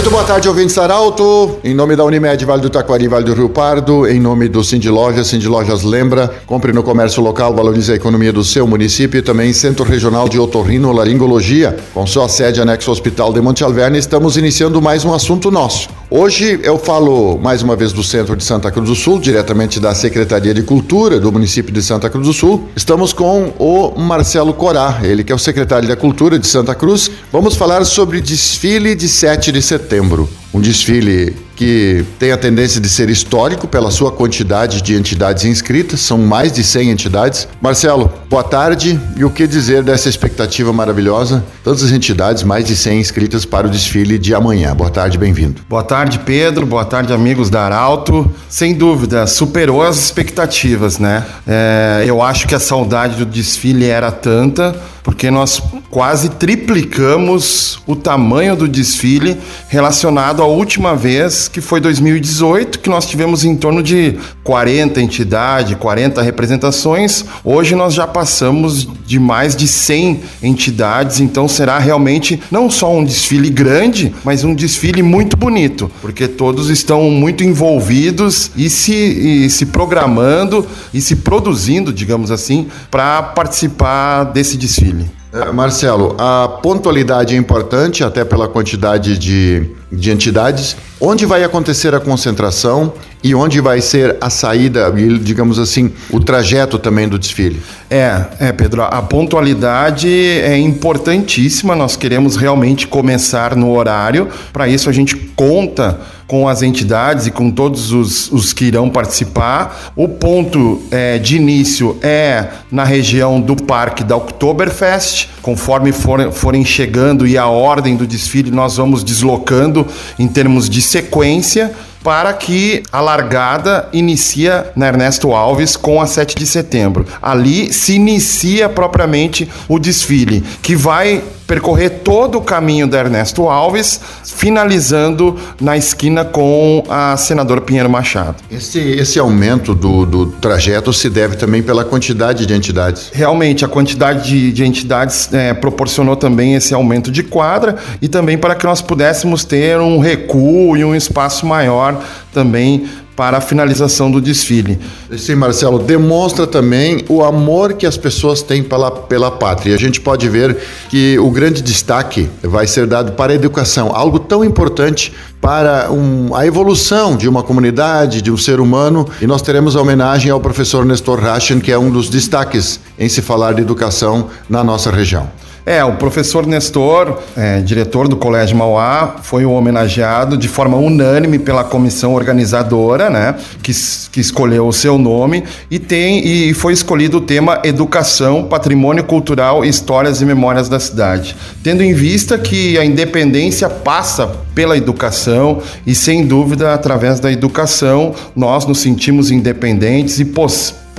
Muito boa tarde, ouvintes Arauto. Em nome da Unimed, Vale do Taquari, Vale do Rio Pardo, em nome do Cindy Lojas, Cindy Lojas lembra, compre no comércio local, valorize a economia do seu município e também Centro Regional de Otorrino Laringologia, com sua sede anexo ao Hospital de Monte Alverne, estamos iniciando mais um assunto nosso. Hoje eu falo mais uma vez do centro de Santa Cruz do Sul, diretamente da Secretaria de Cultura do município de Santa Cruz do Sul. Estamos com o Marcelo Corá, ele que é o secretário da Cultura de Santa Cruz. Vamos falar sobre desfile de 7 de setembro. Um desfile que tem a tendência de ser histórico pela sua quantidade de entidades inscritas, são mais de 100 entidades. Marcelo, boa tarde e o que dizer dessa expectativa maravilhosa? Tantas entidades, mais de 100 inscritas para o desfile de amanhã. Boa tarde, bem-vindo. Boa tarde, Pedro. Boa tarde, amigos da Arauto. Sem dúvida, superou as expectativas, né? É, eu acho que a saudade do desfile era tanta, porque nós quase triplicamos o tamanho do desfile relacionado à última vez, que foi 2018, que nós tivemos em torno de 40 entidades, 40 representações. Hoje nós já passamos de mais de 100 entidades, então será realmente não só um desfile grande, mas um desfile muito bonito, porque todos estão muito envolvidos e se, e se programando e se produzindo, digamos assim, para participar desse desfile. É, Marcelo, a pontualidade é importante, até pela quantidade de, de entidades. Onde vai acontecer a concentração e onde vai ser a saída e, digamos assim, o trajeto também do desfile? É, é, Pedro, a pontualidade é importantíssima. Nós queremos realmente começar no horário. Para isso, a gente conta com as entidades e com todos os, os que irão participar. O ponto é, de início é na região do Parque da Oktoberfest. Conforme forem, forem chegando e a ordem do desfile, nós vamos deslocando em termos de sequência para que a largada inicia na Ernesto Alves com a 7 de setembro. Ali se inicia propriamente o desfile, que vai percorrer todo o caminho da Ernesto Alves, finalizando na esquina com a senadora Pinheiro Machado. Esse, esse aumento do, do trajeto se deve também pela quantidade de entidades? Realmente, a quantidade de, de entidades é, proporcionou também esse aumento de quadra e também para que nós pudéssemos ter um recuo e um espaço maior também para a finalização do desfile. Sim, Marcelo, demonstra também o amor que as pessoas têm pela, pela pátria. A gente pode ver que o grande destaque vai ser dado para a educação, algo tão importante para um, a evolução de uma comunidade, de um ser humano. E nós teremos a homenagem ao professor Nestor Rachen, que é um dos destaques em se falar de educação na nossa região. É, o professor Nestor, é, diretor do Colégio Mauá, foi homenageado de forma unânime pela comissão organizadora, né, que, que escolheu o seu nome e tem e foi escolhido o tema Educação, Patrimônio Cultural, Histórias e Memórias da Cidade, tendo em vista que a independência passa pela educação e sem dúvida através da educação nós nos sentimos independentes e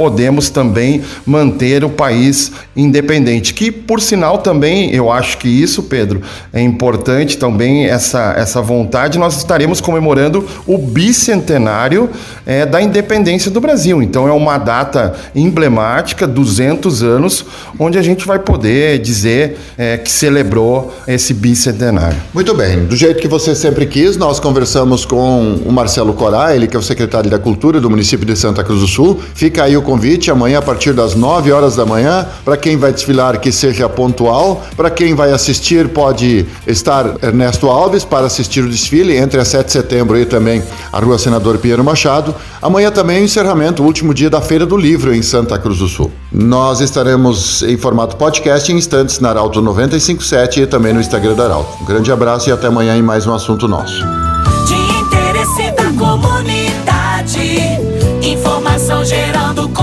podemos também manter o país independente. Que, por sinal, também eu acho que isso, Pedro, é importante também essa, essa vontade. Nós estaremos comemorando o bicentenário é, da independência do Brasil. Então, é uma data emblemática, 200 anos, onde a gente vai poder dizer é, que celebrou esse bicentenário. Muito bem. Do jeito que você sempre quis, nós conversamos com o Marcelo Corá, ele que é o secretário da Cultura do município de Santa Cruz do Sul. Fica aí o convite amanhã a partir das 9 horas da manhã. Para quem vai desfilar, que seja pontual. Para quem vai assistir, pode estar Ernesto Alves para assistir o desfile entre a 7 de setembro e também a Rua Senador Pinheiro Machado. Amanhã também o encerramento, o último dia da Feira do Livro em Santa Cruz do Sul. Nós estaremos em formato podcast em instantes na Arauto 957 e também no Instagram da Arauto. Um grande abraço e até amanhã em mais um assunto nosso. De interesse da comunidade. Informação gerando